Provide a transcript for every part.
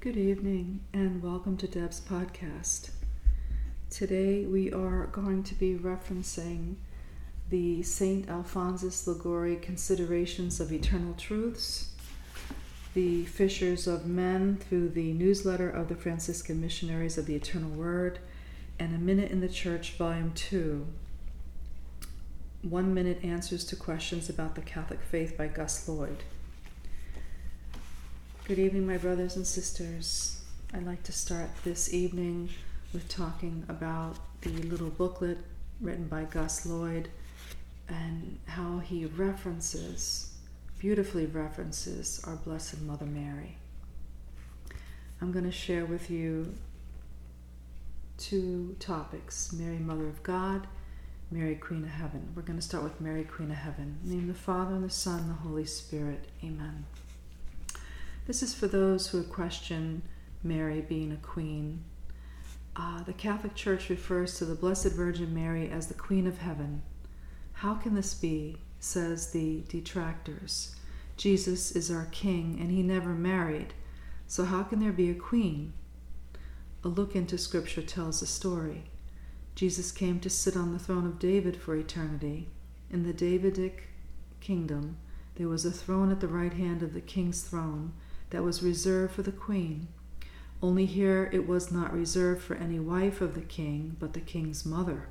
Good evening and welcome to Deb's podcast. Today we are going to be referencing the St. Alphonsus Liguori Considerations of Eternal Truths, the Fishers of Men through the newsletter of the Franciscan Missionaries of the Eternal Word, and A Minute in the Church, Volume 2. One Minute Answers to Questions about the Catholic Faith by Gus Lloyd. Good evening, my brothers and sisters. I'd like to start this evening with talking about the little booklet written by Gus Lloyd and how he references, beautifully references, our Blessed Mother Mary. I'm going to share with you two topics Mary, Mother of God, Mary, Queen of Heaven. We're going to start with Mary, Queen of Heaven. name the Father, and the Son, and the Holy Spirit. Amen. This is for those who question Mary being a queen. Uh, the Catholic Church refers to the Blessed Virgin Mary as the Queen of Heaven. How can this be? says the detractors. Jesus is our King and he never married, so how can there be a queen? A look into Scripture tells the story. Jesus came to sit on the throne of David for eternity. In the Davidic kingdom, there was a throne at the right hand of the king's throne that was reserved for the queen. Only here it was not reserved for any wife of the king, but the king's mother.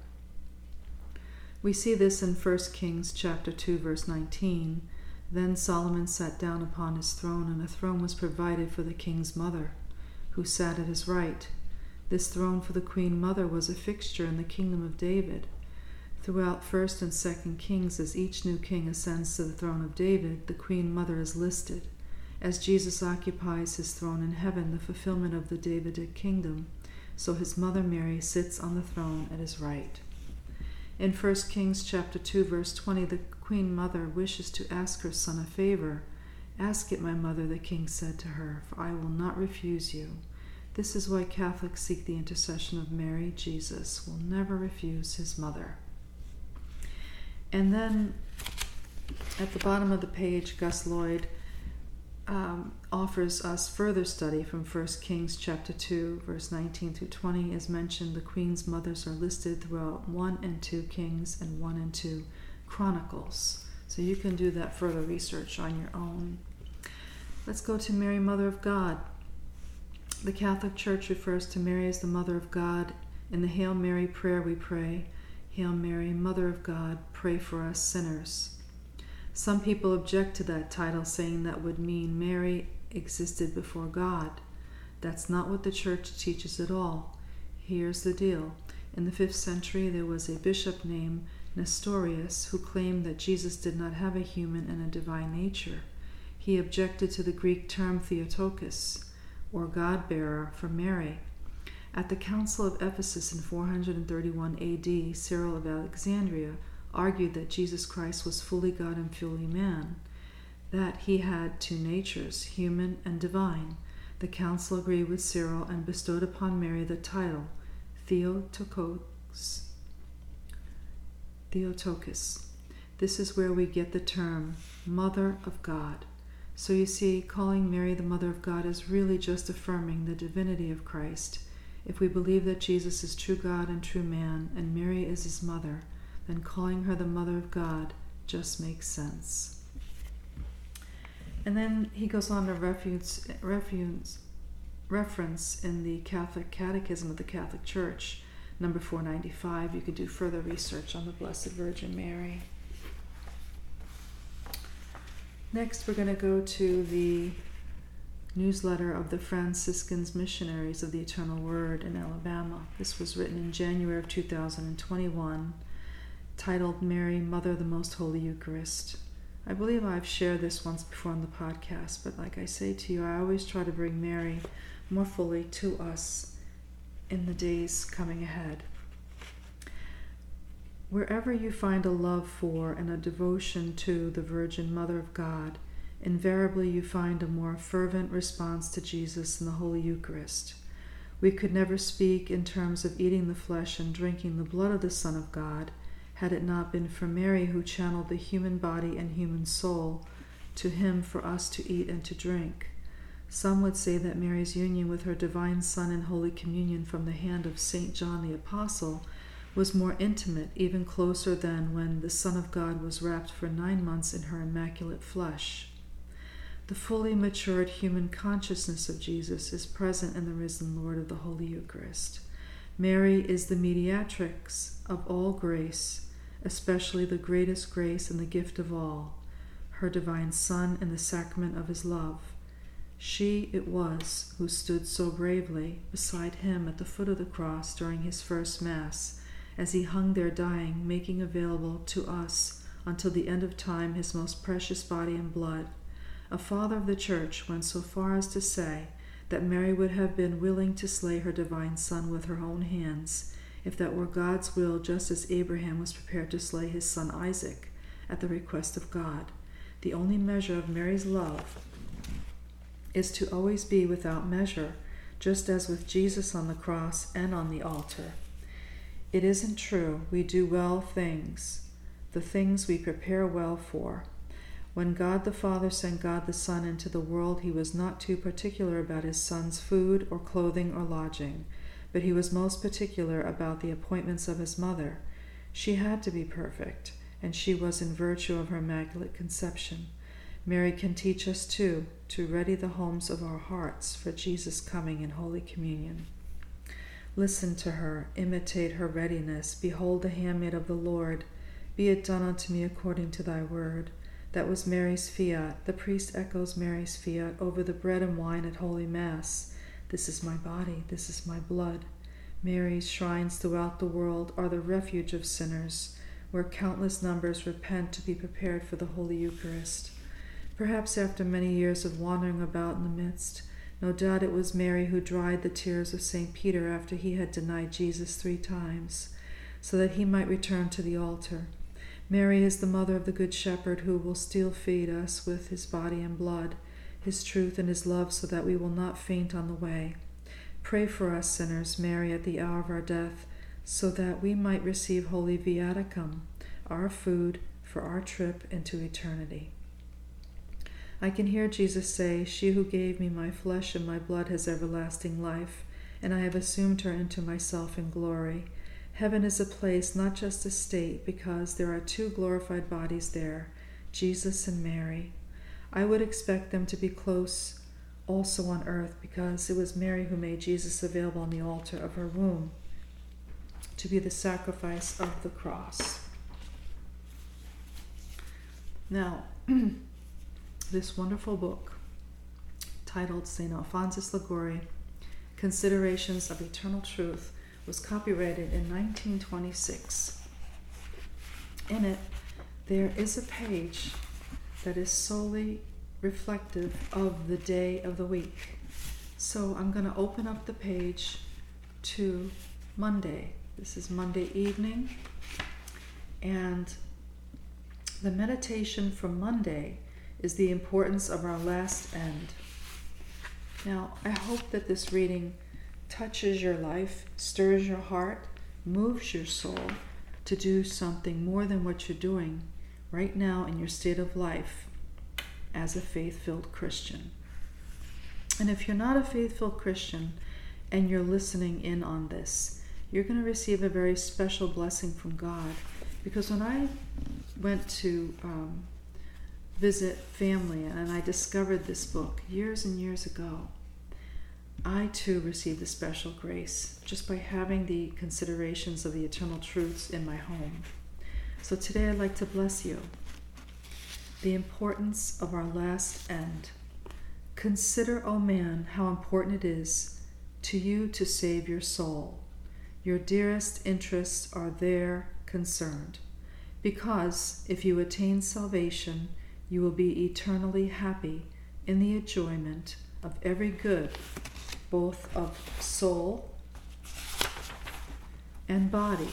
We see this in 1 Kings chapter 2 verse 19. Then Solomon sat down upon his throne, and a throne was provided for the king's mother, who sat at his right. This throne for the queen mother was a fixture in the kingdom of David. Throughout 1st and 2nd Kings, as each new king ascends to the throne of David, the queen mother is listed as Jesus occupies his throne in heaven, the fulfillment of the Davidic kingdom, so his mother Mary sits on the throne at his right. In 1 Kings chapter 2 verse 20, the queen mother wishes to ask her son a favor. Ask it, my mother, the king said to her, for I will not refuse you. This is why Catholics seek the intercession of Mary. Jesus will never refuse his mother. And then at the bottom of the page, Gus Lloyd um, offers us further study from 1 Kings chapter 2, verse 19 through 20. As mentioned, the queen's mothers are listed throughout 1 and 2 Kings and 1 and 2 Chronicles. So you can do that further research on your own. Let's go to Mary, Mother of God. The Catholic Church refers to Mary as the Mother of God. In the Hail Mary prayer, we pray, Hail Mary, Mother of God, pray for us sinners. Some people object to that title, saying that would mean Mary existed before God. That's not what the church teaches at all. Here's the deal. In the 5th century, there was a bishop named Nestorius who claimed that Jesus did not have a human and a divine nature. He objected to the Greek term Theotokos, or God bearer, for Mary. At the Council of Ephesus in 431 AD, Cyril of Alexandria argued that Jesus Christ was fully God and fully man, that he had two natures, human and divine. The council agreed with Cyril and bestowed upon Mary the title Theotokos. Theotokos. This is where we get the term Mother of God. So you see, calling Mary the Mother of God is really just affirming the divinity of Christ. If we believe that Jesus is true God and true man, and Mary is his mother, then calling her the Mother of God just makes sense. And then he goes on to reference, reference in the Catholic Catechism of the Catholic Church, number 495. You could do further research on the Blessed Virgin Mary. Next, we're going to go to the newsletter of the Franciscans Missionaries of the Eternal Word in Alabama. This was written in January of 2021 titled Mary, Mother of the Most Holy Eucharist. I believe I've shared this once before on the podcast, but like I say to you, I always try to bring Mary more fully to us in the days coming ahead. Wherever you find a love for and a devotion to the Virgin Mother of God, invariably you find a more fervent response to Jesus in the Holy Eucharist. We could never speak in terms of eating the flesh and drinking the blood of the Son of God had it not been for Mary who channeled the human body and human soul to him for us to eat and to drink. Some would say that Mary's union with her divine Son in Holy Communion from the hand of St. John the Apostle was more intimate, even closer than when the Son of God was wrapped for nine months in her immaculate flesh. The fully matured human consciousness of Jesus is present in the risen Lord of the Holy Eucharist. Mary is the mediatrix of all grace, especially the greatest grace and the gift of all, her divine Son and the sacrament of his love. She it was who stood so bravely beside him at the foot of the cross during his first Mass as he hung there dying, making available to us until the end of time his most precious body and blood. A father of the church went so far as to say that Mary would have been willing to slay her divine son with her own hands, if that were God's will, just as Abraham was prepared to slay his son Isaac at the request of God. The only measure of Mary's love is to always be without measure, just as with Jesus on the cross and on the altar. It isn't true. We do well things, the things we prepare well for. When God the Father sent God the Son into the world, he was not too particular about his Son's food or clothing or lodging, but he was most particular about the appointments of his mother. She had to be perfect, and she was in virtue of her immaculate conception. Mary can teach us too to ready the homes of our hearts for Jesus' coming in Holy Communion. Listen to her, imitate her readiness. Behold the handmaid of the Lord. Be it done unto me according to thy word. That was Mary's fiat. The priest echoes Mary's fiat over the bread and wine at Holy Mass. This is my body, this is my blood. Mary's shrines throughout the world are the refuge of sinners, where countless numbers repent to be prepared for the Holy Eucharist. Perhaps after many years of wandering about in the midst, no doubt it was Mary who dried the tears of St. Peter after he had denied Jesus three times, so that he might return to the altar. Mary is the mother of the Good Shepherd who will still feed us with his body and blood, his truth and his love, so that we will not faint on the way. Pray for us sinners, Mary, at the hour of our death, so that we might receive holy viaticum, our food for our trip into eternity. I can hear Jesus say, She who gave me my flesh and my blood has everlasting life, and I have assumed her into myself in glory. Heaven is a place, not just a state, because there are two glorified bodies there Jesus and Mary. I would expect them to be close also on earth, because it was Mary who made Jesus available on the altar of her womb to be the sacrifice of the cross. Now, this wonderful book titled St. Alphonsus Liguori Considerations of Eternal Truth was copyrighted in 1926. In it, there is a page that is solely reflective of the day of the week. So I'm going to open up the page to Monday. This is Monday evening. And the meditation from Monday is the importance of our last end. Now, I hope that this reading touches your life, stirs your heart, moves your soul to do something more than what you're doing right now in your state of life as a faith filled Christian. And if you're not a faithful Christian and you're listening in on this, you're going to receive a very special blessing from God. Because when I went to um, visit family, and I discovered this book years and years ago. I too received a special grace just by having the considerations of the eternal truths in my home. So today I'd like to bless you. The importance of our last end. Consider, O oh man, how important it is to you to save your soul. Your dearest interests are there concerned. Because if you attain salvation, you will be eternally happy in the enjoyment of every good, both of soul and body.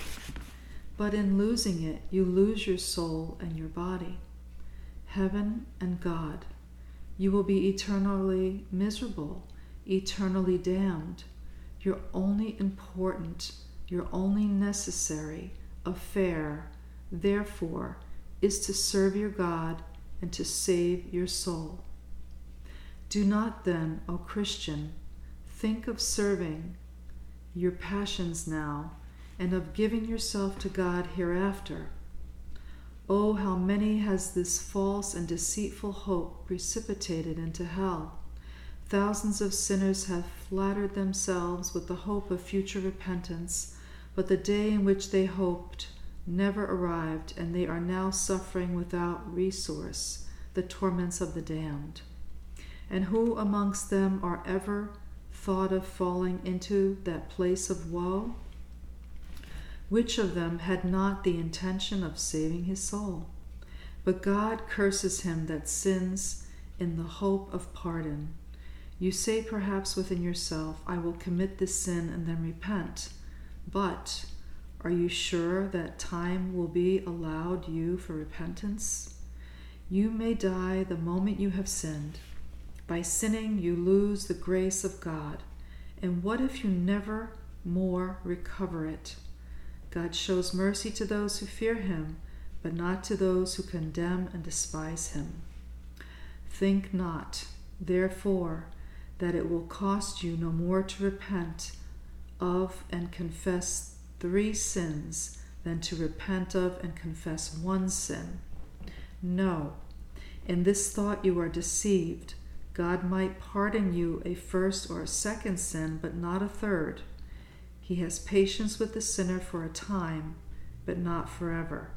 But in losing it, you lose your soul and your body, heaven and God. You will be eternally miserable, eternally damned. Your only important, your only necessary affair, therefore, is to serve your God and to save your soul. Do not then, O Christian, think of serving your passions now and of giving yourself to God hereafter. Oh, how many has this false and deceitful hope precipitated into hell? Thousands of sinners have flattered themselves with the hope of future repentance, but the day in which they hoped never arrived, and they are now suffering without resource the torments of the damned. And who amongst them are ever thought of falling into that place of woe? Which of them had not the intention of saving his soul? But God curses him that sins in the hope of pardon. You say perhaps within yourself, I will commit this sin and then repent. But are you sure that time will be allowed you for repentance? You may die the moment you have sinned. By sinning, you lose the grace of God. And what if you never more recover it? God shows mercy to those who fear him, but not to those who condemn and despise him. Think not, therefore, that it will cost you no more to repent of and confess three sins than to repent of and confess one sin. No, in this thought you are deceived. God might pardon you a first or a second sin, but not a third. He has patience with the sinner for a time, but not forever.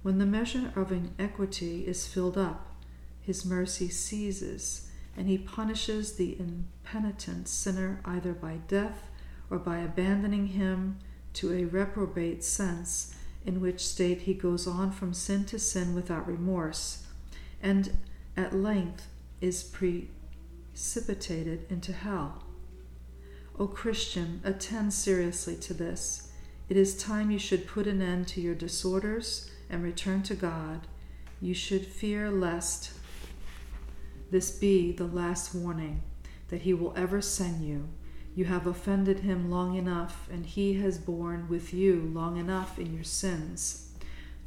When the measure of inequity is filled up, his mercy ceases and he punishes the impenitent sinner either by death or by abandoning him to a reprobate sense, in which state he goes on from sin to sin without remorse, and at length is precipitated into hell. O Christian, attend seriously to this. It is time you should put an end to your disorders and return to God. You should fear lest this be the last warning that he will ever send you. You have offended him long enough, and he has borne with you long enough in your sins.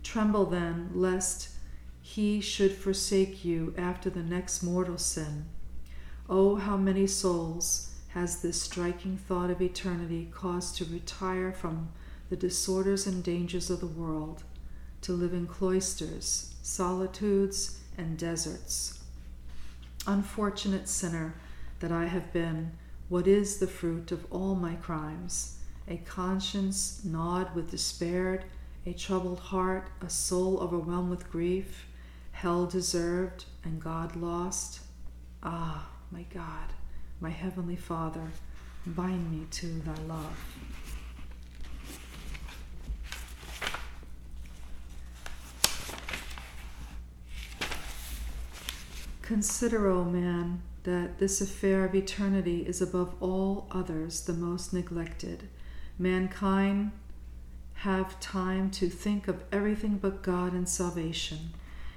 Tremble then, lest he should forsake you after the next mortal sin. Oh, how many souls has this striking thought of eternity caused to retire from the disorders and dangers of the world, to live in cloisters, solitudes, and deserts? Unfortunate sinner that I have been, what is the fruit of all my crimes? A conscience gnawed with despair, a troubled heart, a soul overwhelmed with grief, hell deserved, and God lost? Ah, my God, my Heavenly Father, bind me to thy love. Consider, O man, that this affair of eternity is above all others the most neglected. Mankind have time to think of everything but God and salvation.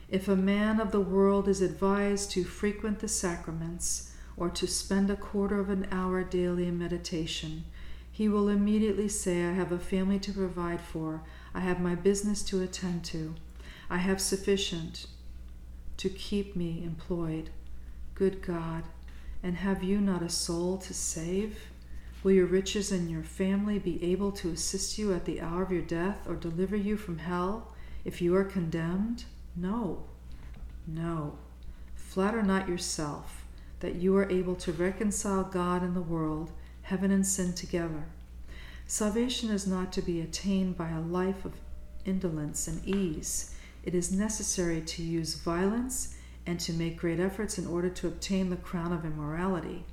If a man of the world is advised to frequent the sacraments or to spend a quarter of an hour daily in meditation, he will immediately say, I have a family to provide for, I have my business to attend to, I have sufficient to keep me employed. Good God, and have you not a soul to save? Will your riches and your family be able to assist you at the hour of your death or deliver you from hell if you are condemned? No, no. Flatter not yourself that you are able to reconcile God and the world, heaven and sin together. Salvation is not to be attained by a life of indolence and ease it is necessary to use violence and to make great efforts in order to obtain the crown of immorality.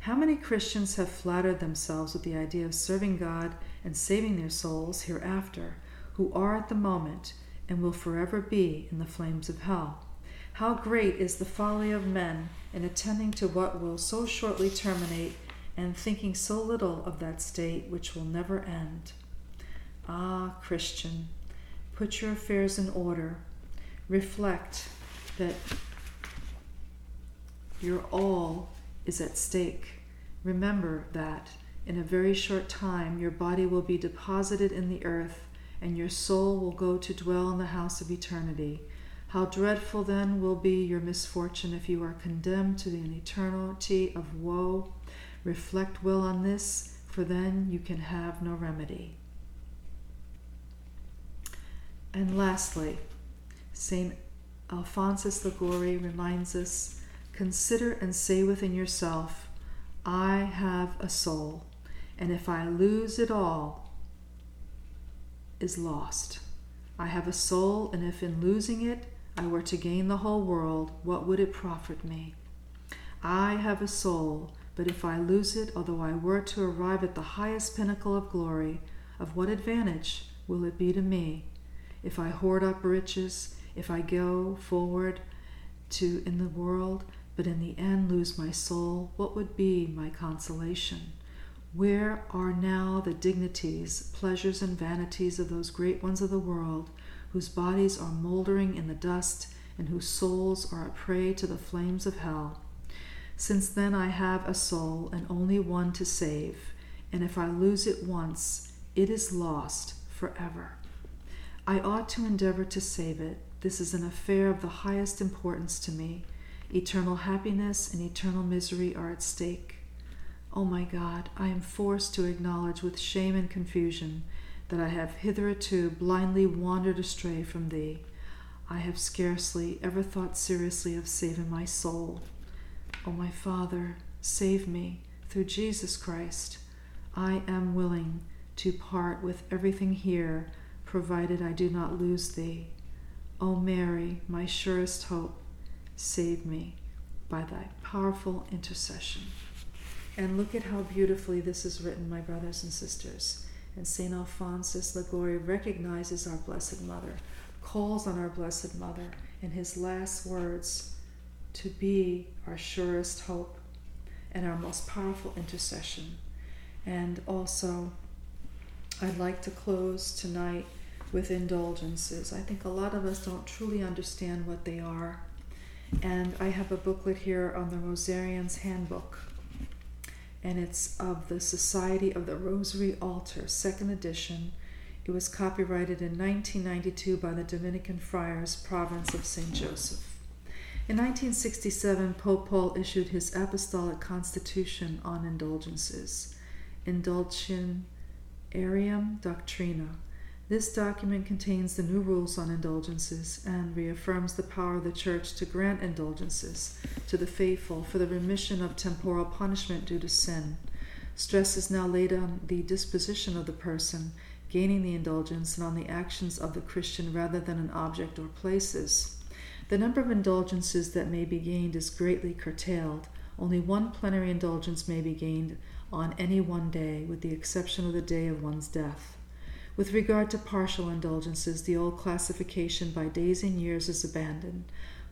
How many Christians have flattered themselves with the idea of serving God and saving their souls hereafter, who are at the moment and will forever be in the flames of hell? How great is the folly of men in attending to what will so shortly terminate and thinking so little of that state which will never end. Ah, Christian, Put your affairs in order. Reflect that your all is at stake. Remember that in a very short time your body will be deposited in the earth and your soul will go to dwell in the house of eternity. How dreadful then will be your misfortune if you are condemned to an eternity of woe. Reflect well on this, for then you can have no remedy. And lastly, St. Alphonsus Liguori reminds us consider and say within yourself, I have a soul, and if I lose it all, is lost. I have a soul, and if in losing it I were to gain the whole world, what would it profit me? I have a soul, but if I lose it, although I were to arrive at the highest pinnacle of glory, of what advantage will it be to me? If I hoard up riches, if I go forward to in the world, but in the end lose my soul, what would be my consolation? Where are now the dignities, pleasures, and vanities of those great ones of the world, whose bodies are moldering in the dust, and whose souls are a prey to the flames of hell? Since then I have a soul, and only one to save, and if I lose it once, it is lost forever. I ought to endeavor to save it, this is an affair of the highest importance to me. Eternal happiness and eternal misery are at stake. O oh my God, I am forced to acknowledge with shame and confusion that I have hitherto blindly wandered astray from Thee. I have scarcely ever thought seriously of saving my soul. O my Father, save me through Jesus Christ. I am willing to part with everything here, provided I do not lose Thee. O Mary, my surest hope, save me by thy powerful intercession. And look at how beautifully this is written, my brothers and sisters. And St. Alphonsus Liguori recognizes our Blessed Mother, calls on our Blessed Mother in his last words to be our surest hope and our most powerful intercession. And also, I'd like to close tonight with indulgences. I think a lot of us don't truly understand what they are. And I have a booklet here on the Rosarian's Handbook, and it's of the Society of the Rosary Altar, second edition. It was copyrighted in 1992 by the Dominican Friars, Province of St. Joseph. In 1967, Pope Paul issued his Apostolic Constitution on indulgences, Indulgentiarum Doctrina, this document contains the new rules on indulgences and reaffirms the power of the Church to grant indulgences to the faithful for the remission of temporal punishment due to sin. Stress is now laid on the disposition of the person gaining the indulgence and on the actions of the Christian rather than an object or places. The number of indulgences that may be gained is greatly curtailed. Only one plenary indulgence may be gained on any one day, with the exception of the day of one's death. With regard to partial indulgences, the old classification by days and years is abandoned.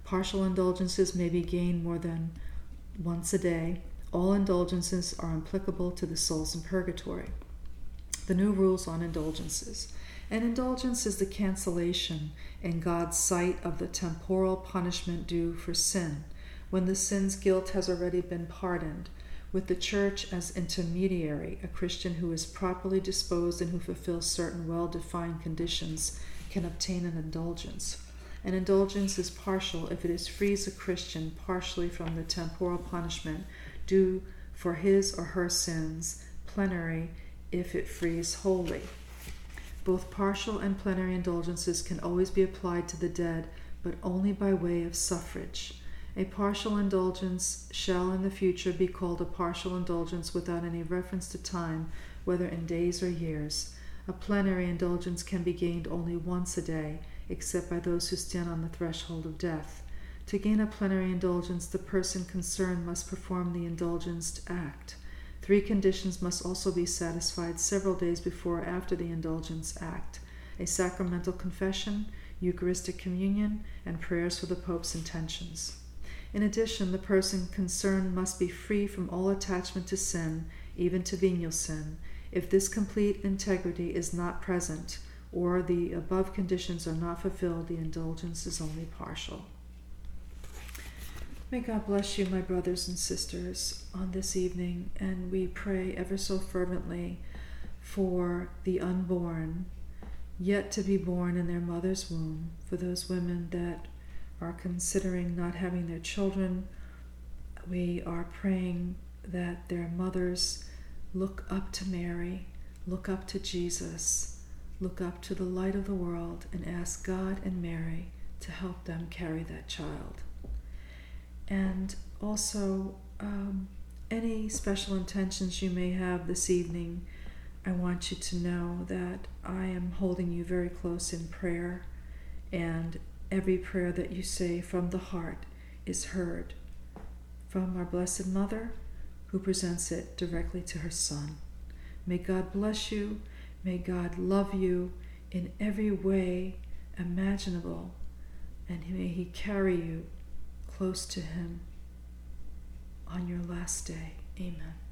Partial indulgences may be gained more than once a day. All indulgences are applicable to the souls in purgatory. The new rules on indulgences. An indulgence is the cancellation in God's sight of the temporal punishment due for sin, when the sin's guilt has already been pardoned with the church as intermediary, a Christian who is properly disposed and who fulfills certain well defined conditions can obtain an indulgence. An indulgence is partial if it frees a Christian partially from the temporal punishment due for his or her sins, plenary if it frees wholly. Both partial and plenary indulgences can always be applied to the dead, but only by way of suffrage. A partial indulgence shall in the future be called a partial indulgence without any reference to time, whether in days or years. A plenary indulgence can be gained only once a day, except by those who stand on the threshold of death. To gain a plenary indulgence, the person concerned must perform the indulgenced act. Three conditions must also be satisfied several days before or after the indulgence act a sacramental confession, Eucharistic communion, and prayers for the Pope's intentions. In addition, the person concerned must be free from all attachment to sin, even to venial sin. If this complete integrity is not present, or the above conditions are not fulfilled, the indulgence is only partial. May God bless you, my brothers and sisters, on this evening, and we pray ever so fervently for the unborn, yet to be born in their mother's womb, for those women that are considering not having their children, we are praying that their mothers look up to Mary, look up to Jesus, look up to the light of the world, and ask God and Mary to help them carry that child. And also, um, any special intentions you may have this evening, I want you to know that I am holding you very close in prayer, and every prayer that you say from the heart is heard from our Blessed Mother, who presents it directly to her Son. May God bless you. May God love you in every way imaginable, and may He carry you close to Him on your last day. Amen.